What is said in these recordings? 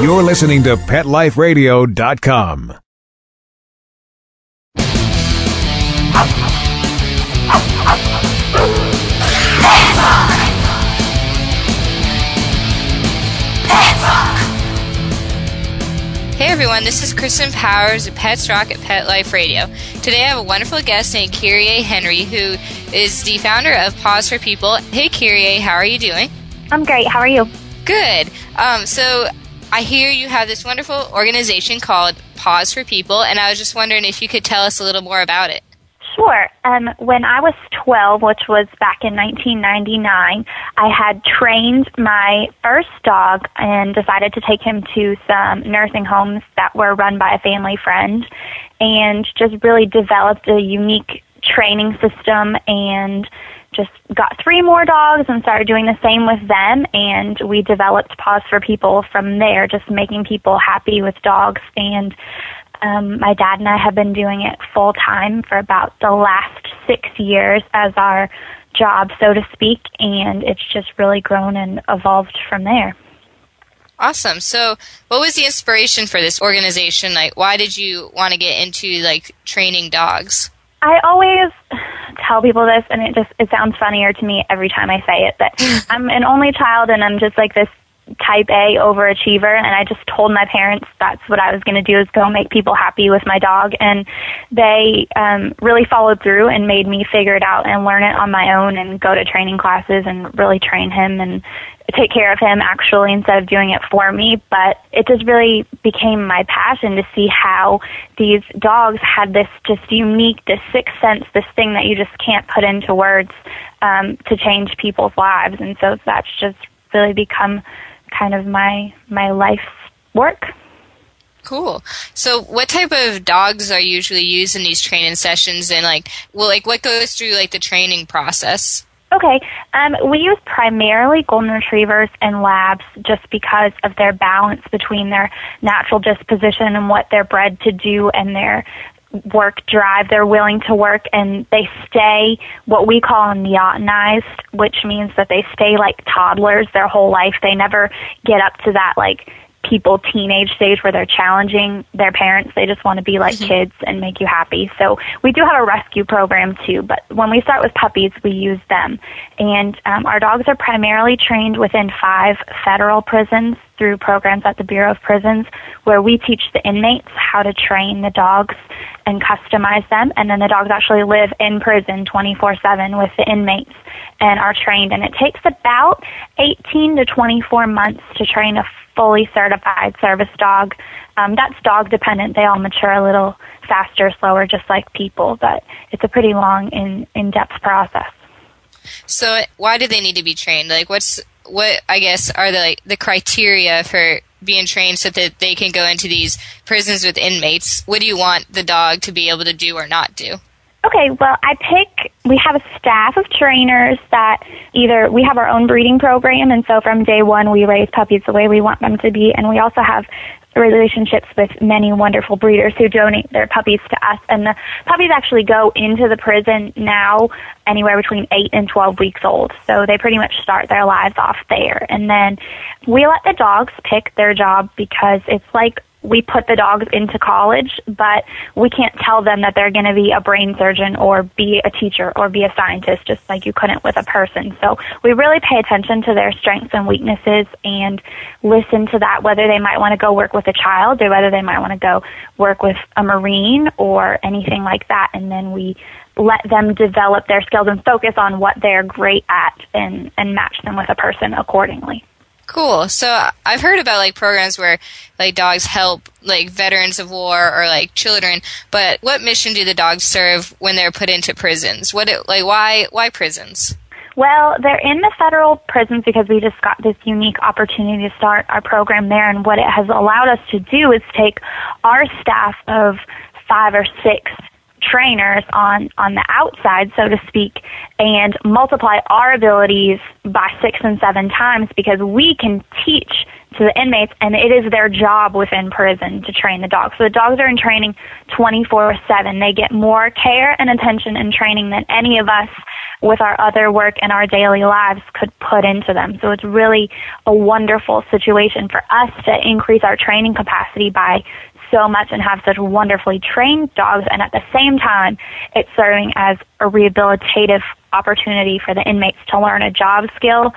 You're listening to PetLifeRadio.com. Hey everyone, this is Kristen Powers of Pets Rock at Pet Life Radio. Today I have a wonderful guest named Kyrie Henry, who is the founder of Paws for People. Hey Kyrie, how are you doing? I'm great. How are you? Good. Um, so I hear you have this wonderful organization called Paws for People, and I was just wondering if you could tell us a little more about it. Sure. Um, when I was 12, which was back in 1999, I had trained my first dog and decided to take him to some nursing homes that were run by a family friend and just really developed a unique training system and just got three more dogs and started doing the same with them and we developed paws for people from there just making people happy with dogs and um, my dad and I have been doing it full time for about the last six years as our job, so to speak, and it's just really grown and evolved from there. Awesome. So, what was the inspiration for this organization? Like, why did you want to get into like training dogs? I always tell people this, and it just it sounds funnier to me every time I say it. But I'm an only child, and I'm just like this type A overachiever and I just told my parents that's what I was going to do is go make people happy with my dog and they um really followed through and made me figure it out and learn it on my own and go to training classes and really train him and take care of him actually instead of doing it for me. But it just really became my passion to see how these dogs had this just unique this sixth sense this thing that you just can't put into words um to change people's lives. And so that's just really become kind of my my life's work. Cool. So, what type of dogs are usually used in these training sessions, and like, well, like what goes through like the training process? Okay, um, we use primarily golden retrievers and labs just because of their balance between their natural disposition and what they're bred to do and their work drive. They're willing to work and they stay what we call neotenized, which means that they stay like toddlers their whole life. They never get up to that like people teenage stage where they're challenging their parents. They just want to be like mm-hmm. kids and make you happy. So we do have a rescue program too, but when we start with puppies, we use them. And um, our dogs are primarily trained within five federal prisons through programs at the Bureau of Prisons where we teach the inmates how to train the dogs and customize them. And then the dogs actually live in prison 24 7 with the inmates and are trained. And it takes about 18 to 24 months to train a fully certified service dog. Um, that's dog dependent. They all mature a little faster, slower, just like people, but it's a pretty long, in in depth process. So, why do they need to be trained? Like, what's what? I guess are the like, the criteria for being trained so that they can go into these prisons with inmates? What do you want the dog to be able to do or not do? Okay, well, I pick, we have a staff of trainers that either we have our own breeding program, and so from day one we raise puppies the way we want them to be, and we also have relationships with many wonderful breeders who donate their puppies to us. And the puppies actually go into the prison now anywhere between 8 and 12 weeks old. So they pretty much start their lives off there. And then we let the dogs pick their job because it's like we put the dogs into college, but we can't tell them that they're going to be a brain surgeon or be a teacher or be a scientist just like you couldn't with a person. So we really pay attention to their strengths and weaknesses and listen to that, whether they might want to go work with a child or whether they might want to go work with a Marine or anything like that. And then we let them develop their skills and focus on what they're great at and, and match them with a person accordingly. Cool. So I've heard about like programs where like dogs help like veterans of war or like children, but what mission do the dogs serve when they're put into prisons? What it, like why why prisons? Well, they're in the federal prisons because we just got this unique opportunity to start our program there and what it has allowed us to do is take our staff of five or six trainers on on the outside so to speak and multiply our abilities by 6 and 7 times because we can teach to the inmates, and it is their job within prison to train the dogs. So the dogs are in training 24/7. They get more care and attention and training than any of us with our other work and our daily lives could put into them. So it's really a wonderful situation for us to increase our training capacity by so much and have such wonderfully trained dogs and at the same time it's serving as a rehabilitative opportunity for the inmates to learn a job skill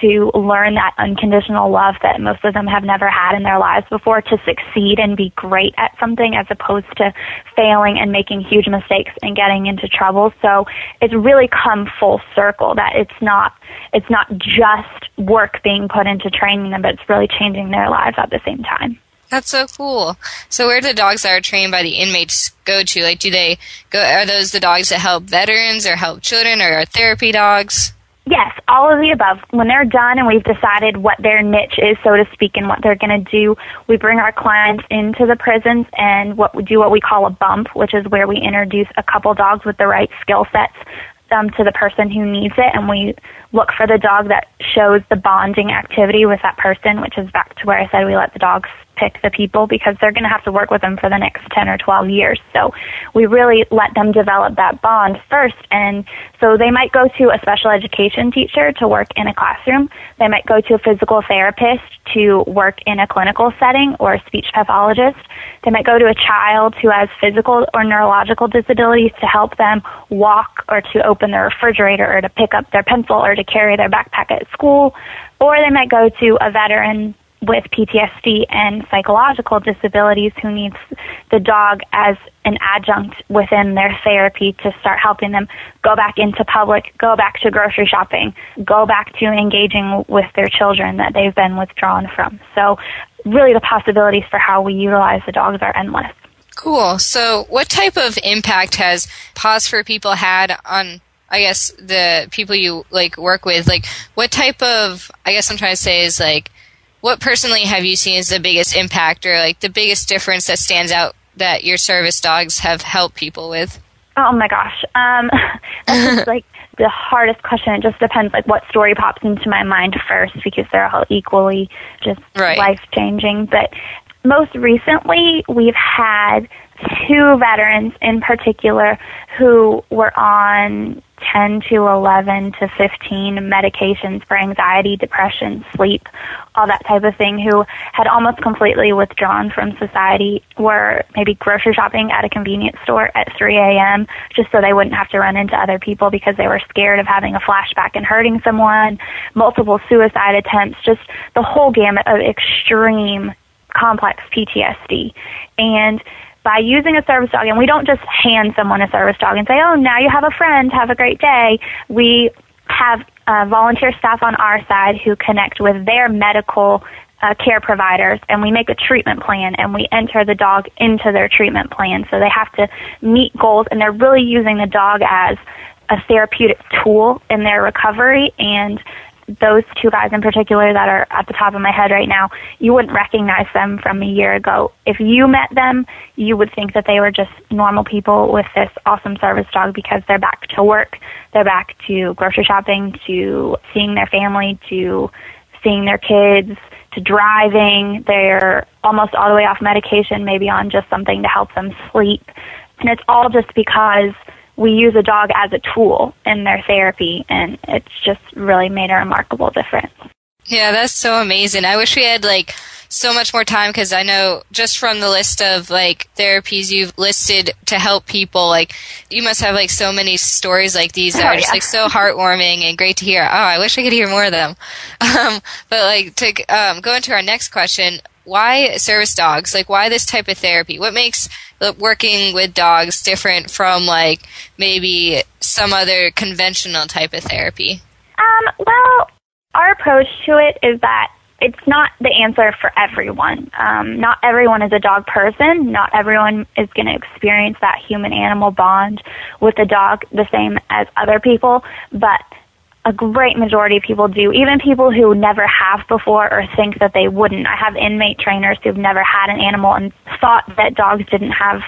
to learn that unconditional love that most of them have never had in their lives before to succeed and be great at something as opposed to failing and making huge mistakes and getting into trouble. So it's really come full circle that it's not it's not just work being put into training them, but it's really changing their lives at the same time. That's so cool. So where do the dogs that are trained by the inmates go to? Like, do they go? Are those the dogs that help veterans or help children, or are therapy dogs? Yes, all of the above. When they're done and we've decided what their niche is, so to speak, and what they're going to do, we bring our clients into the prisons and what we do what we call a bump, which is where we introduce a couple dogs with the right skill sets um, to the person who needs it, and we look for the dog that shows the bonding activity with that person, which is back to where I said we let the dogs pick the people because they're going to have to work with them for the next 10 or 12 years. So we really let them develop that bond first. And so they might go to a special education teacher to work in a classroom. They might go to a physical therapist to work in a clinical setting or a speech pathologist. They might go to a child who has physical or neurological disabilities to help them walk or to open their refrigerator or to pick up their pencil or to carry their backpack at school. Or they might go to a veteran with PTSD and psychological disabilities who needs the dog as an adjunct within their therapy to start helping them go back into public, go back to grocery shopping, go back to engaging with their children that they've been withdrawn from. So really the possibilities for how we utilize the dogs are endless. Cool. So what type of impact has Paws for People had on I guess the people you like work with, like what type of I guess I'm trying to say is like what personally have you seen as the biggest impact or like the biggest difference that stands out that your service dogs have helped people with? Oh my gosh. Um, that's like the hardest question. It just depends like what story pops into my mind first because they're all equally just right. life changing. But most recently we've had two veterans in particular who were on 10 to 11 to 15 medications for anxiety, depression, sleep, all that type of thing, who had almost completely withdrawn from society, were maybe grocery shopping at a convenience store at 3 a.m. just so they wouldn't have to run into other people because they were scared of having a flashback and hurting someone, multiple suicide attempts, just the whole gamut of extreme complex PTSD. And by using a service dog, and we don't just hand someone a service dog and say, oh, now you have a friend, have a great day. We have uh, volunteer staff on our side who connect with their medical uh, care providers and we make a treatment plan and we enter the dog into their treatment plan. So they have to meet goals and they're really using the dog as a therapeutic tool in their recovery and those two guys in particular that are at the top of my head right now, you wouldn't recognize them from a year ago. If you met them, you would think that they were just normal people with this awesome service dog because they're back to work, they're back to grocery shopping, to seeing their family, to seeing their kids, to driving. They're almost all the way off medication, maybe on just something to help them sleep. And it's all just because we use a dog as a tool in their therapy, and it's just really made a remarkable difference. Yeah, that's so amazing. I wish we had like so much more time because I know just from the list of like therapies you've listed to help people, like you must have like so many stories like these that oh, are just yeah. like so heartwarming and great to hear. Oh, I wish I could hear more of them. Um, but like to um, go into our next question, why service dogs? Like why this type of therapy? What makes working with dogs different from like maybe some other conventional type of therapy? Um, well, our approach to it is that it's not the answer for everyone. Um, not everyone is a dog person. Not everyone is going to experience that human animal bond with a dog the same as other people, but a great majority of people do, even people who never have before or think that they wouldn't. I have inmate trainers who've never had an animal and thought that dogs didn't have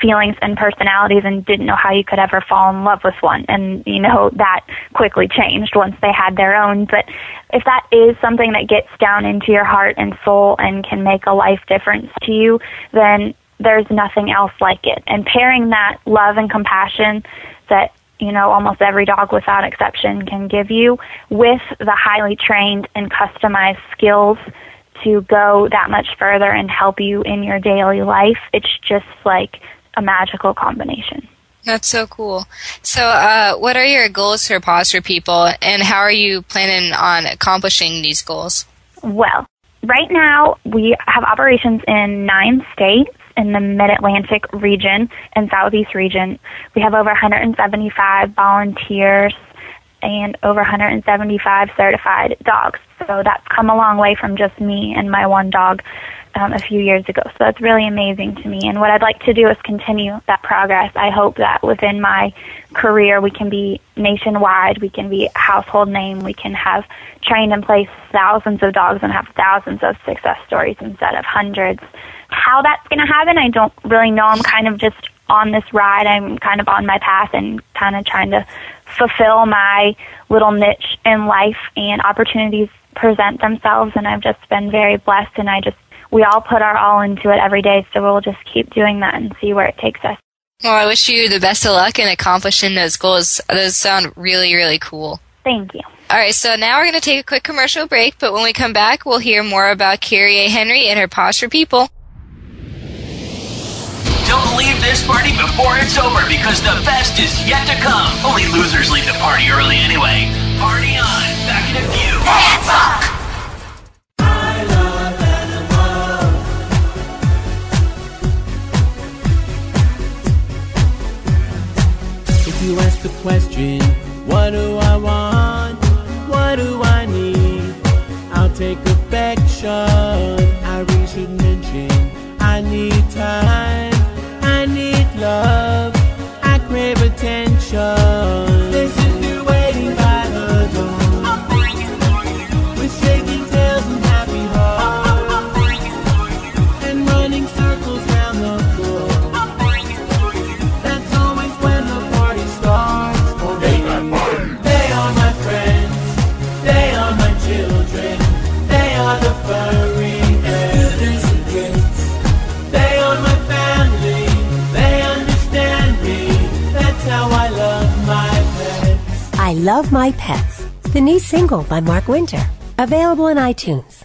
feelings and personalities and didn't know how you could ever fall in love with one. And, you know, that quickly changed once they had their own. But if that is something that gets down into your heart and soul and can make a life difference to you, then there's nothing else like it. And pairing that love and compassion that you know, almost every dog without exception can give you with the highly trained and customized skills to go that much further and help you in your daily life. It's just like a magical combination. That's so cool. So, uh, what are your goals for Paws for People, and how are you planning on accomplishing these goals? Well, right now we have operations in nine states in the Mid Atlantic region and Southeast region. We have over 175 volunteers and over 175 certified dogs. So that's come a long way from just me and my one dog um, a few years ago. So that's really amazing to me. And what I'd like to do is continue that progress. I hope that within my career we can be nationwide, we can be a household name, we can have trained and placed thousands of dogs and have thousands of success stories instead of hundreds. How that's going to happen, I don't really know. I'm kind of just on this ride. I'm kind of on my path and kind of trying to fulfill my little niche in life and opportunities present themselves and I've just been very blessed and I just we all put our all into it every day so we'll just keep doing that and see where it takes us. Well, I wish you the best of luck in accomplishing those goals. Those sound really, really cool. Thank you. All right, so now we're going to take a quick commercial break, but when we come back, we'll hear more about Kyrie Henry and her Paws for People. Don't leave this party before it's over because the best is yet to come. Only losers leave the party early anyway. Party on. Back in a few. Hands up! If you ask the question, what do I want? What do I need? I'll take affection. That's how I love my pets. I Love My Pets, the new single by Mark Winter. Available on iTunes.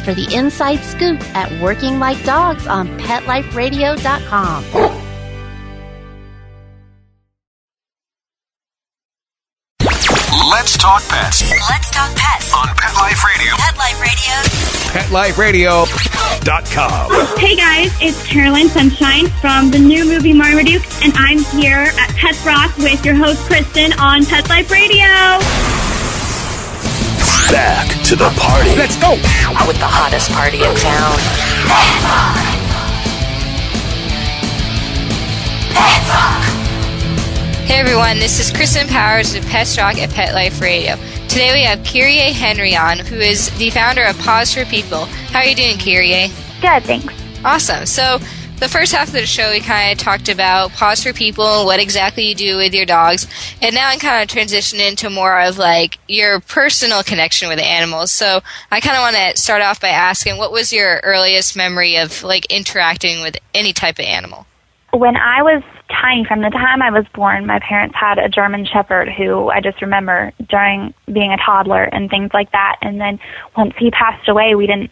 for the inside scoop at Working Like Dogs on PetLifeRadio.com. Let's talk pets Let's talk pets. on Pet Life Radio. Pet Life Radio. PetLifeRadio.com. Hey guys, it's Caroline Sunshine from the new movie Marmaduke, and I'm here at Pets Rock with your host Kristen on Pet Life Radio. Back to the party. Let's go. With the hottest party in town. Hey everyone, this is Kristen Powers with Pet Rock at Pet Life Radio. Today we have Kyrie Henry on, who is the founder of Paws for People. How are you doing, Kyrie? Good, thanks. Awesome. So, the first half of the show, we kind of talked about Paws for People and what exactly you do with your dogs. And now I'm kind of transitioning into more of like your personal connection with animals. So, I kind of want to start off by asking what was your earliest memory of like interacting with any type of animal? when I was tiny, from the time I was born, my parents had a German Shepherd who I just remember during being a toddler and things like that. And then once he passed away, we didn't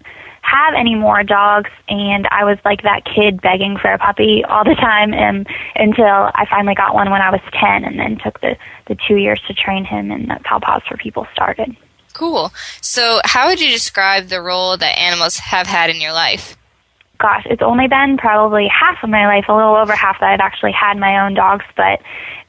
have any more dogs, and I was like that kid begging for a puppy all the time, and until I finally got one when I was ten, and then took the the two years to train him, and that's how Paws for People started. Cool. So, how would you describe the role that animals have had in your life? gosh, it's only been probably half of my life, a little over half that I've actually had my own dogs, but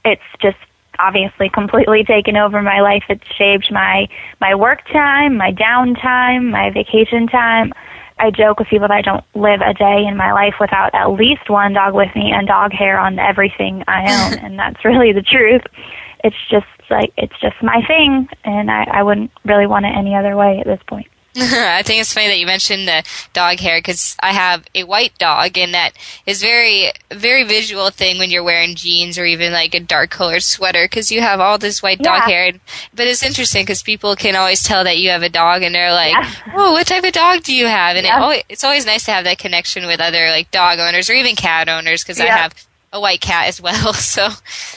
it's just obviously completely taken over my life. It's shaped my my work time, my downtime, my vacation time. I joke with people that I don't live a day in my life without at least one dog with me and dog hair on everything I own, and that's really the truth. It's just like it's just my thing, and I, I wouldn't really want it any other way at this point. I think it's funny that you mentioned the dog hair because I have a white dog, and that is very, very visual thing when you're wearing jeans or even like a dark colored sweater because you have all this white dog Yeah. hair. But it's interesting because people can always tell that you have a dog, and they're like, Yeah. "Oh, what type of dog do you have?" And it always, it's always nice to have that connection with other like dog owners or even cat owners because I have a white cat as well. So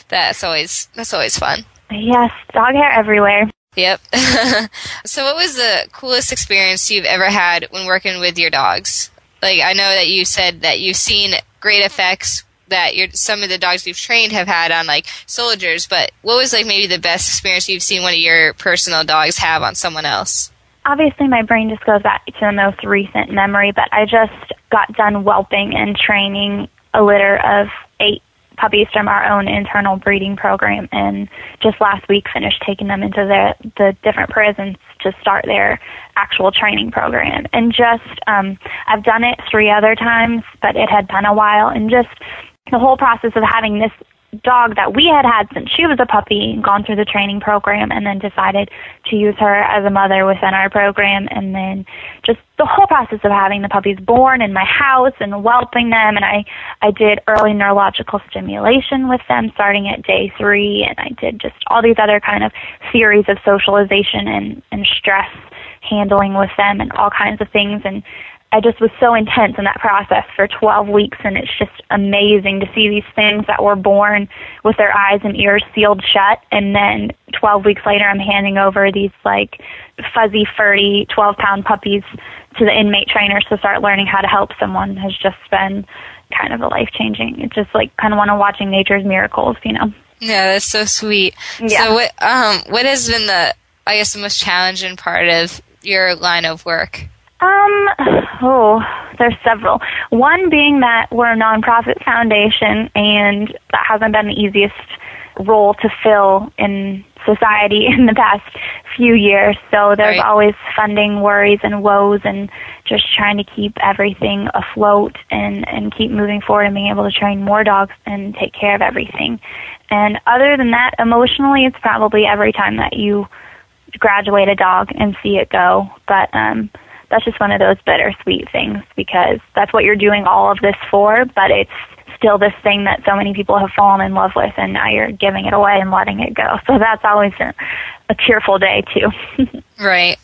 that's always that's always fun. Yes, dog hair everywhere. Yep. so, what was the coolest experience you've ever had when working with your dogs? Like, I know that you said that you've seen great effects that your some of the dogs you've trained have had on like soldiers, but what was like maybe the best experience you've seen one of your personal dogs have on someone else? obviously my brain just goes back to the most recent memory, but I just got done whelping and training a litter of eight puppies from our own internal breeding program and just last week finished taking them into the the different prisons to start their actual training program. And just um I've done it three other times, but it had been a while and just the whole process of having this dog that we had had since she was a puppy, gone through the training program, and then decided to use her as a mother within our program. And then just the whole process of having the puppies born in my house and whelping them. And I, I did early neurological stimulation with them starting at day three. And I did just all these other kind of theories of socialization and, and stress handling with them and all kinds of things. And I just was so intense in that process for 12 weeks, and it's just amazing to see these things that were born with their eyes and ears sealed shut, and then 12 weeks later, I'm handing over these like fuzzy, furry, 12 pound puppies to the inmate trainers to start learning how to help someone has just been kind of a life changing. It's just like kind of one of watching nature's miracles, you know. Yeah, that's so sweet. Yeah. So, what um what has been the I guess the most challenging part of your line of work? Um, oh, there's several. One being that we're a nonprofit foundation, and that hasn't been the easiest role to fill in society in the past few years. So there's Right. always funding worries and woes, and just trying to keep everything afloat and and keep moving forward and being able to train more dogs and take care of everything. And other than that, emotionally, it's probably every time that you graduate a dog and see it go. But um, that's just one of those bittersweet things because that's what you're doing all of this for, but it's still this thing that so many people have fallen in love with, and now you're giving it away and letting it go. So that's always a, a tearful day, too. Right.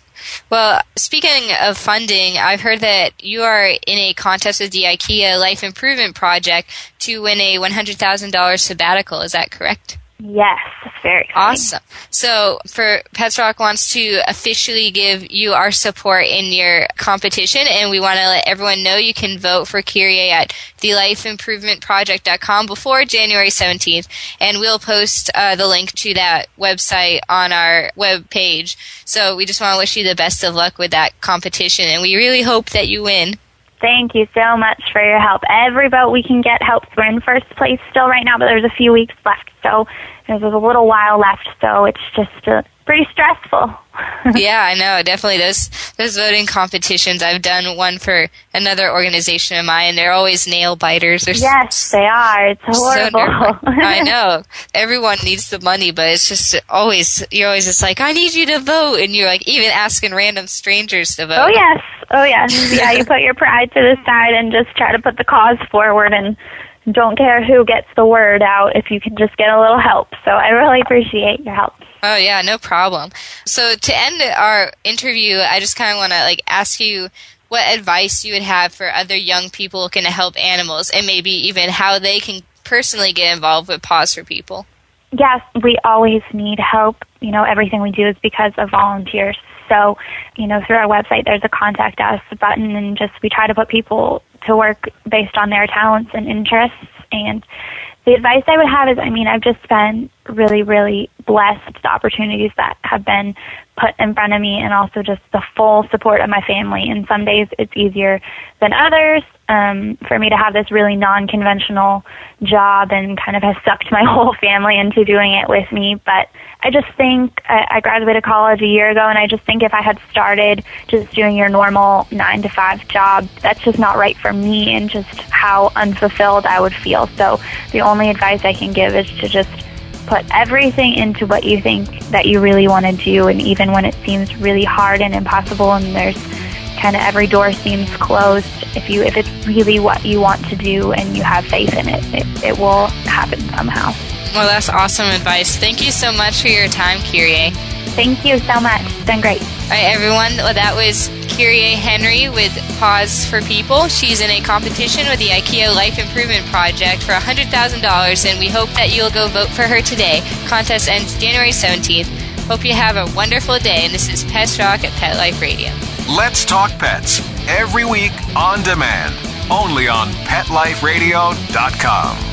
Well, speaking of funding, I've heard that you are in a contest with the IKEA Life Improvement Project to win a $100,000 sabbatical. Is that correct? Yes, very exciting. Awesome. So, for Pets Rock wants to officially give you our support in your competition, and we want to let everyone know you can vote for Kyrie at thelifeimprovementproject.com before January 17th, and we'll post uh, the link to that website on our web page. So, we just want to wish you the best of luck with that competition, and we really hope that you win. Thank you so much for your help. Every vote we can get helps. We're in first place still right now, but there's a few weeks left, so there's a little while left. So it's just uh, pretty stressful. yeah, I know. Definitely those those voting competitions. I've done one for another organization of mine. And they're always nail biters. They're yes, they are. It's so horrible. nerve- I know. Everyone needs the money, but it's just always you're always just like, I need you to vote, and you're like even asking random strangers to vote. Oh yes, oh yes. Yeah, you put your pride to the side and just try to put the cause forward and don't care who gets the word out if you can just get a little help. So I really appreciate your help. Oh yeah, no problem. So to end our interview, I just kind of want to like ask you what advice you would have for other young people looking to help animals, and maybe even how they can personally get involved with Paws for People. Yes, we always need help. You know, everything we do is because of volunteers. So, you know, through our website, there's a contact us button, and just we try to put people to work based on their talents and interests. And the advice I would have is, I mean, I've just spent really, really blessed the opportunities that have been put in front of me and also just the full support of my family. And some days it's easier than others um, for me to have this really non-conventional job and kind of has sucked my whole family into doing it with me. But I just think I, I graduated college a year ago, and I just think if I had started just doing your normal nine to five job, that's just not right for me and just how unfulfilled I would feel. So the only advice I can give is to just put everything into what you think that you really want to do, and even when it seems really hard and impossible, and there's kind of every door seems closed. If you if it's really what you want to do and you have faith in it, it, it will happen somehow. Well, that's awesome advice. Thank you so much for your time, Kyrie. Thank you so much. It's been great. All right, everyone. Well, that was Kyrie Henry with Paws for People. She's in a competition with the IKEA Life Improvement Project for $100,000, and we hope that you'll go vote for her today. Contest ends January 17th. Hope you have a wonderful day, and this is Pets Rock at Pet Life Radio. Let's talk pets every week on demand, only on PetLifeRadio.com.